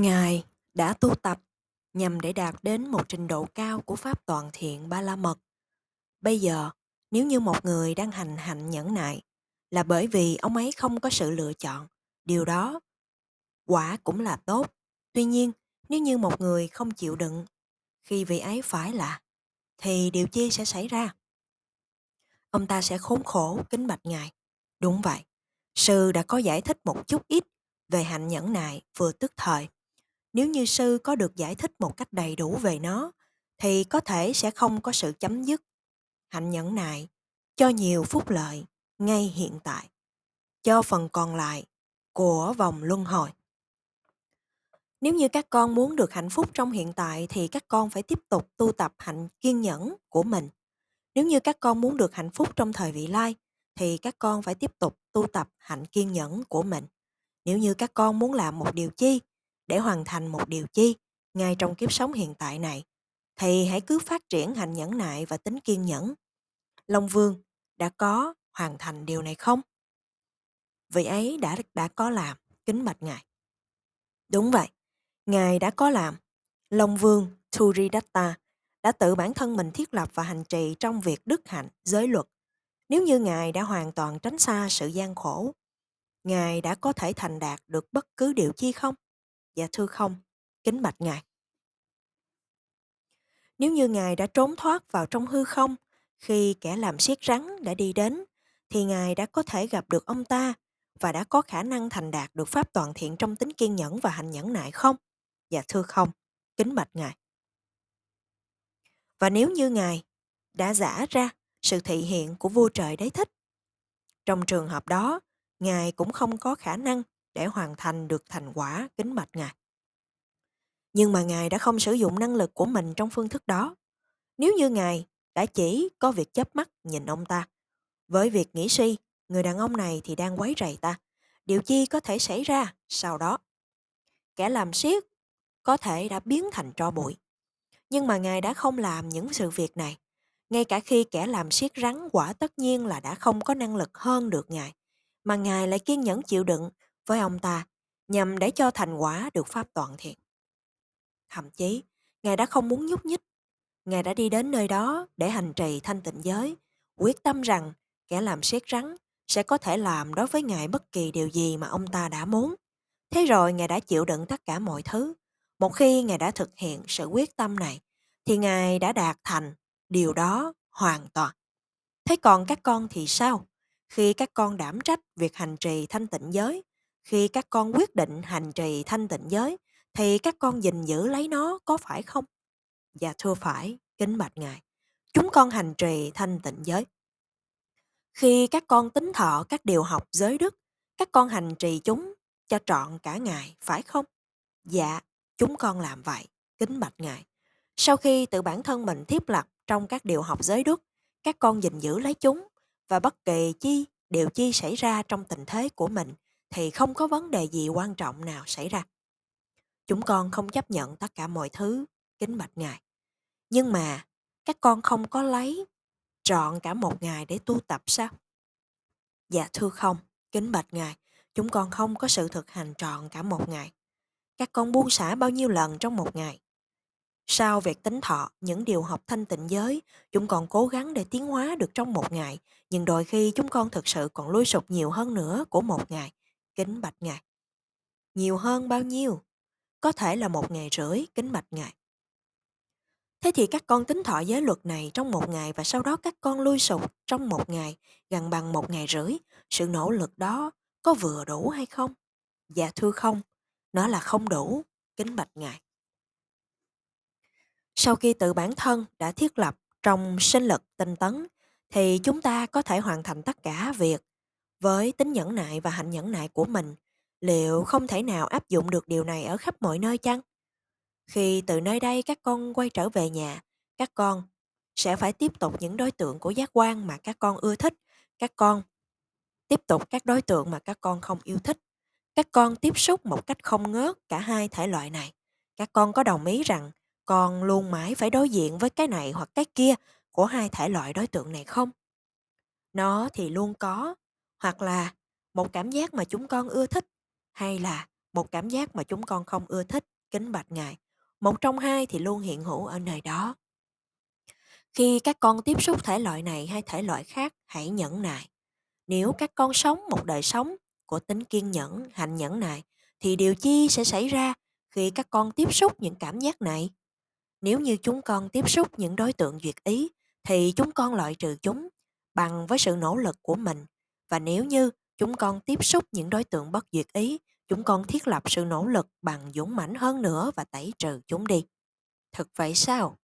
Ngài đã tu tập nhằm để đạt đến một trình độ cao của pháp toàn thiện ba la mật. Bây giờ, nếu như một người đang hành hạnh nhẫn nại là bởi vì ông ấy không có sự lựa chọn, điều đó quả cũng là tốt. Tuy nhiên, nếu như một người không chịu đựng khi vị ấy phải là thì điều chi sẽ xảy ra? Ông ta sẽ khốn khổ kính bạch ngài. Đúng vậy, sư đã có giải thích một chút ít về hạnh nhẫn nại vừa tức thời nếu như sư có được giải thích một cách đầy đủ về nó, thì có thể sẽ không có sự chấm dứt. Hạnh nhẫn nại, cho nhiều phúc lợi ngay hiện tại, cho phần còn lại của vòng luân hồi. Nếu như các con muốn được hạnh phúc trong hiện tại thì các con phải tiếp tục tu tập hạnh kiên nhẫn của mình. Nếu như các con muốn được hạnh phúc trong thời vị lai, thì các con phải tiếp tục tu tập hạnh kiên nhẫn của mình. Nếu như các con muốn làm một điều chi để hoàn thành một điều chi ngay trong kiếp sống hiện tại này, thì hãy cứ phát triển hành nhẫn nại và tính kiên nhẫn. Long vương, đã có hoàn thành điều này không? Vị ấy đã đã có làm, kính bạch ngài. Đúng vậy, ngài đã có làm. Long vương Turidatta đã tự bản thân mình thiết lập và hành trì trong việc đức hạnh, giới luật. Nếu như ngài đã hoàn toàn tránh xa sự gian khổ, ngài đã có thể thành đạt được bất cứ điều chi không? Dạ thưa không, kính bạch ngài. Nếu như ngài đã trốn thoát vào trong hư không khi kẻ làm siết rắn đã đi đến, thì ngài đã có thể gặp được ông ta và đã có khả năng thành đạt được pháp toàn thiện trong tính kiên nhẫn và hành nhẫn nại không? Dạ thưa không, kính bạch ngài. Và nếu như ngài đã giả ra sự thị hiện của vua trời đế thích, trong trường hợp đó, ngài cũng không có khả năng để hoàn thành được thành quả kính bạch Ngài. Nhưng mà Ngài đã không sử dụng năng lực của mình trong phương thức đó. Nếu như Ngài đã chỉ có việc chớp mắt nhìn ông ta, với việc nghĩ suy, người đàn ông này thì đang quấy rầy ta, điều chi có thể xảy ra sau đó. Kẻ làm siết có thể đã biến thành tro bụi. Nhưng mà Ngài đã không làm những sự việc này. Ngay cả khi kẻ làm siết rắn quả tất nhiên là đã không có năng lực hơn được Ngài, mà Ngài lại kiên nhẫn chịu đựng với ông ta nhằm để cho thành quả được pháp toàn thiện. Thậm chí, Ngài đã không muốn nhúc nhích. Ngài đã đi đến nơi đó để hành trì thanh tịnh giới, quyết tâm rằng kẻ làm siết rắn sẽ có thể làm đối với Ngài bất kỳ điều gì mà ông ta đã muốn. Thế rồi Ngài đã chịu đựng tất cả mọi thứ. Một khi Ngài đã thực hiện sự quyết tâm này, thì Ngài đã đạt thành điều đó hoàn toàn. Thế còn các con thì sao? Khi các con đảm trách việc hành trì thanh tịnh giới, khi các con quyết định hành trì thanh tịnh giới, thì các con gìn giữ lấy nó có phải không? Dạ thưa phải, kính bạch Ngài. Chúng con hành trì thanh tịnh giới. Khi các con tính thọ các điều học giới đức, các con hành trì chúng cho trọn cả ngày, phải không? Dạ, chúng con làm vậy, kính bạch Ngài. Sau khi tự bản thân mình thiết lập trong các điều học giới đức, các con gìn giữ lấy chúng và bất kỳ chi điều chi xảy ra trong tình thế của mình thì không có vấn đề gì quan trọng nào xảy ra. Chúng con không chấp nhận tất cả mọi thứ, kính bạch Ngài. Nhưng mà các con không có lấy trọn cả một ngày để tu tập sao? Dạ thưa không, kính bạch Ngài, chúng con không có sự thực hành trọn cả một ngày. Các con buông xả bao nhiêu lần trong một ngày? Sau việc tính thọ, những điều học thanh tịnh giới, chúng còn cố gắng để tiến hóa được trong một ngày, nhưng đôi khi chúng con thực sự còn lôi sụp nhiều hơn nữa của một ngày kính bạch ngài. Nhiều hơn bao nhiêu? Có thể là một ngày rưỡi kính bạch ngài. Thế thì các con tính thọ giới luật này trong một ngày và sau đó các con lui sụp trong một ngày gần bằng một ngày rưỡi. Sự nỗ lực đó có vừa đủ hay không? Dạ thưa không, nó là không đủ, kính bạch ngài. Sau khi tự bản thân đã thiết lập trong sinh lực tinh tấn thì chúng ta có thể hoàn thành tất cả việc với tính nhẫn nại và hạnh nhẫn nại của mình, liệu không thể nào áp dụng được điều này ở khắp mọi nơi chăng? Khi từ nơi đây các con quay trở về nhà, các con sẽ phải tiếp tục những đối tượng của giác quan mà các con ưa thích. Các con tiếp tục các đối tượng mà các con không yêu thích. Các con tiếp xúc một cách không ngớt cả hai thể loại này. Các con có đồng ý rằng con luôn mãi phải đối diện với cái này hoặc cái kia của hai thể loại đối tượng này không? Nó thì luôn có hoặc là một cảm giác mà chúng con ưa thích hay là một cảm giác mà chúng con không ưa thích, kính bạch Ngài. Một trong hai thì luôn hiện hữu ở nơi đó. Khi các con tiếp xúc thể loại này hay thể loại khác, hãy nhẫn nại. Nếu các con sống một đời sống của tính kiên nhẫn, hạnh nhẫn nại, thì điều chi sẽ xảy ra khi các con tiếp xúc những cảm giác này? Nếu như chúng con tiếp xúc những đối tượng duyệt ý, thì chúng con loại trừ chúng bằng với sự nỗ lực của mình. Và nếu như chúng con tiếp xúc những đối tượng bất duyệt ý, chúng con thiết lập sự nỗ lực bằng dũng mãnh hơn nữa và tẩy trừ chúng đi. Thực vậy sao?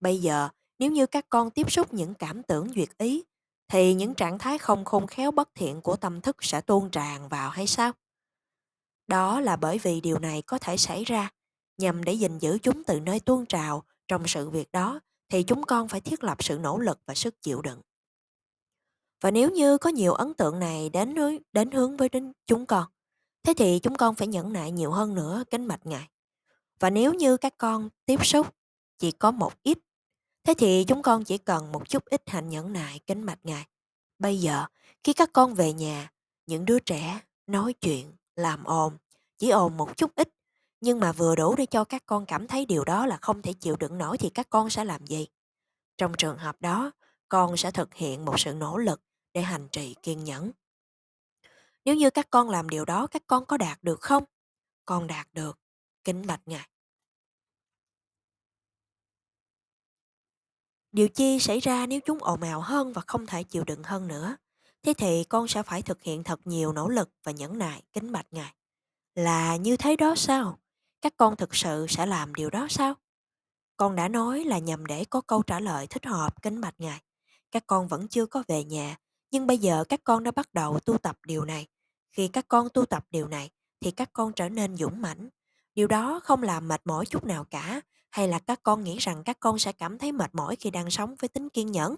Bây giờ, nếu như các con tiếp xúc những cảm tưởng duyệt ý, thì những trạng thái không khôn khéo bất thiện của tâm thức sẽ tuôn tràn vào hay sao? Đó là bởi vì điều này có thể xảy ra nhằm để gìn giữ chúng từ nơi tuôn trào trong sự việc đó thì chúng con phải thiết lập sự nỗ lực và sức chịu đựng. Và nếu như có nhiều ấn tượng này đến hướng, đến hướng với đến chúng con, thế thì chúng con phải nhẫn nại nhiều hơn nữa kính mạch ngài. Và nếu như các con tiếp xúc chỉ có một ít, thế thì chúng con chỉ cần một chút ít hạnh nhẫn nại kính mạch ngài. Bây giờ, khi các con về nhà, những đứa trẻ nói chuyện, làm ồn, chỉ ồn một chút ít, nhưng mà vừa đủ để cho các con cảm thấy điều đó là không thể chịu đựng nổi thì các con sẽ làm gì? Trong trường hợp đó, con sẽ thực hiện một sự nỗ lực để hành trì kiên nhẫn. Nếu như các con làm điều đó, các con có đạt được không? Con đạt được. Kính bạch Ngài. Điều chi xảy ra nếu chúng ồn ào hơn và không thể chịu đựng hơn nữa? Thế thì con sẽ phải thực hiện thật nhiều nỗ lực và nhẫn nại kính bạch Ngài. Là như thế đó sao? Các con thực sự sẽ làm điều đó sao? Con đã nói là nhằm để có câu trả lời thích hợp kính bạch Ngài. Các con vẫn chưa có về nhà, nhưng bây giờ các con đã bắt đầu tu tập điều này. Khi các con tu tập điều này, thì các con trở nên dũng mãnh. Điều đó không làm mệt mỏi chút nào cả, hay là các con nghĩ rằng các con sẽ cảm thấy mệt mỏi khi đang sống với tính kiên nhẫn?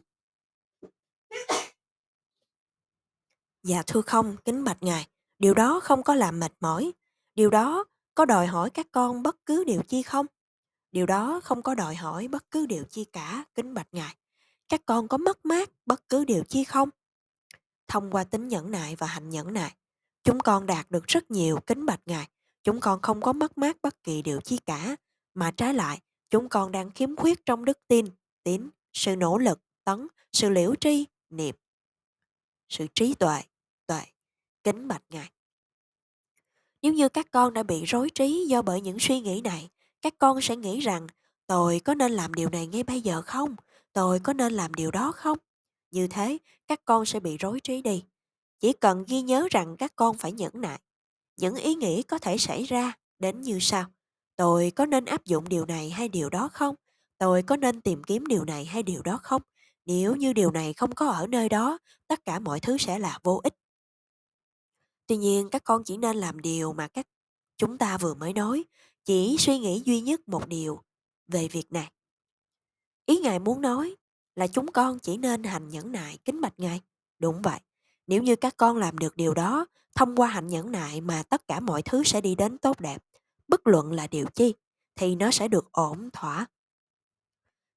Dạ thưa không, kính bạch ngài, điều đó không có làm mệt mỏi. Điều đó có đòi hỏi các con bất cứ điều chi không? Điều đó không có đòi hỏi bất cứ điều chi cả, kính bạch ngài. Các con có mất mát bất cứ điều chi không? Thông qua tính nhẫn nại và hạnh nhẫn nại, chúng con đạt được rất nhiều kính bạch ngài. Chúng con không có mất mát bất kỳ điều chi cả, mà trái lại, chúng con đang khiếm khuyết trong đức tin, tín, sự nỗ lực, tấn, sự liễu tri, niệm, sự trí tuệ, tuệ, kính bạch ngài. Nếu như các con đã bị rối trí do bởi những suy nghĩ này, các con sẽ nghĩ rằng tôi có nên làm điều này ngay bây giờ không? Tôi có nên làm điều đó không? Như thế, các con sẽ bị rối trí đi. Chỉ cần ghi nhớ rằng các con phải nhẫn nại. Những ý nghĩ có thể xảy ra đến như sau. Tôi có nên áp dụng điều này hay điều đó không? Tôi có nên tìm kiếm điều này hay điều đó không? Nếu như điều này không có ở nơi đó, tất cả mọi thứ sẽ là vô ích. Tuy nhiên, các con chỉ nên làm điều mà các chúng ta vừa mới nói, chỉ suy nghĩ duy nhất một điều về việc này. Ý Ngài muốn nói là chúng con chỉ nên hành nhẫn nại kính bạch Ngài. Đúng vậy. Nếu như các con làm được điều đó, thông qua hạnh nhẫn nại mà tất cả mọi thứ sẽ đi đến tốt đẹp, bất luận là điều chi, thì nó sẽ được ổn thỏa.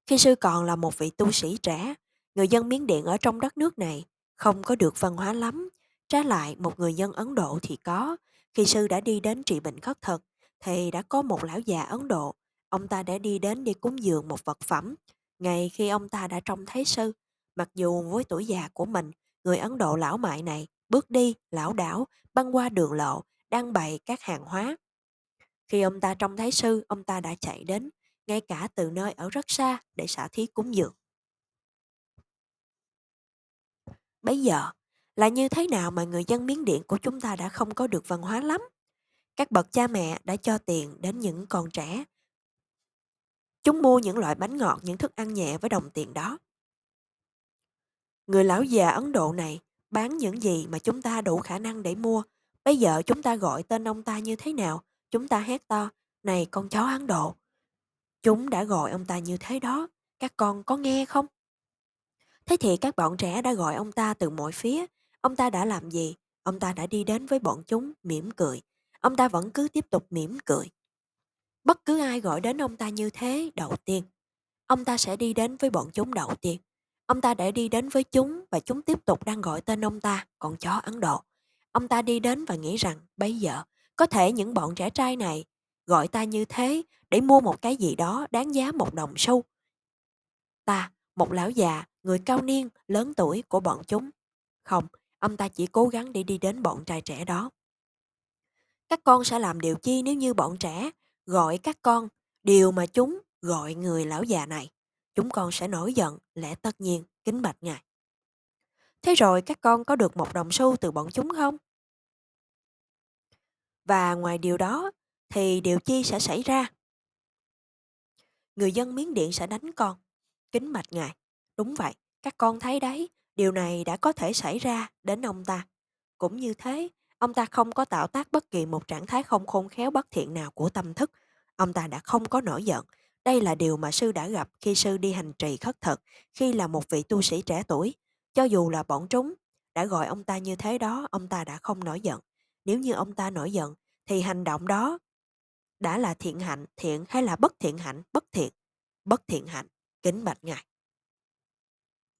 Khi sư còn là một vị tu sĩ trẻ, người dân Miến Điện ở trong đất nước này không có được văn hóa lắm. Trái lại, một người dân Ấn Độ thì có. Khi sư đã đi đến trị bệnh khất thực, thì đã có một lão già Ấn Độ. Ông ta đã đi đến đi cúng dường một vật phẩm. Ngay khi ông ta đã trông thấy sư, mặc dù với tuổi già của mình, người Ấn Độ lão mại này bước đi, lão đảo, băng qua đường lộ, đang bày các hàng hóa. Khi ông ta trông thấy sư, ông ta đã chạy đến, ngay cả từ nơi ở rất xa để xả thí cúng dường. Bây giờ, là như thế nào mà người dân Miến Điện của chúng ta đã không có được văn hóa lắm? Các bậc cha mẹ đã cho tiền đến những con trẻ. Chúng mua những loại bánh ngọt, những thức ăn nhẹ với đồng tiền đó. Người lão già Ấn Độ này bán những gì mà chúng ta đủ khả năng để mua. Bây giờ chúng ta gọi tên ông ta như thế nào? Chúng ta hét to, này con chó Ấn Độ. Chúng đã gọi ông ta như thế đó. Các con có nghe không? Thế thì các bọn trẻ đã gọi ông ta từ mọi phía. Ông ta đã làm gì? Ông ta đã đi đến với bọn chúng, mỉm cười. Ông ta vẫn cứ tiếp tục mỉm cười. Bất cứ ai gọi đến ông ta như thế đầu tiên, ông ta sẽ đi đến với bọn chúng đầu tiên. Ông ta đã đi đến với chúng và chúng tiếp tục đang gọi tên ông ta, con chó Ấn Độ. Ông ta đi đến và nghĩ rằng bây giờ Có thể những bọn trẻ trai này gọi ta như thế để mua một cái gì đó đáng giá một đồng xu. Ta, một lão già, người cao niên, lớn tuổi của bọn chúng. Không, ông ta chỉ cố gắng để đi đến bọn trai trẻ đó. Các con sẽ làm điều chi nếu như bọn trẻ gọi các con điều mà chúng gọi người lão già này? Chúng con sẽ nổi giận, lẽ tất nhiên, kính bạch ngài. Thế rồi các con có được một đồng xu từ bọn chúng không? Và ngoài điều đó, thì điều chi sẽ xảy ra? Người dân Miến Điện sẽ đánh con. Kính bạch ngài. Đúng vậy, các con thấy đấy, điều này đã có thể xảy ra đến ông ta. Cũng như thế, ông ta không có tạo tác bất kỳ một trạng thái không khôn khéo bất thiện nào của tâm thức. Ông ta đã không có nổi giận. Đây là điều mà sư đã gặp khi sư đi hành trì khất thực, khi là một vị tu sĩ trẻ tuổi. Cho dù là bọn chúng đã gọi ông ta như thế đó, ông ta đã không nổi giận. Nếu như ông ta nổi giận, thì hành động đó đã là thiện hạnh, thiện hay là bất thiện hạnh, bất thiện, bất thiện hạnh, kính bạch ngài.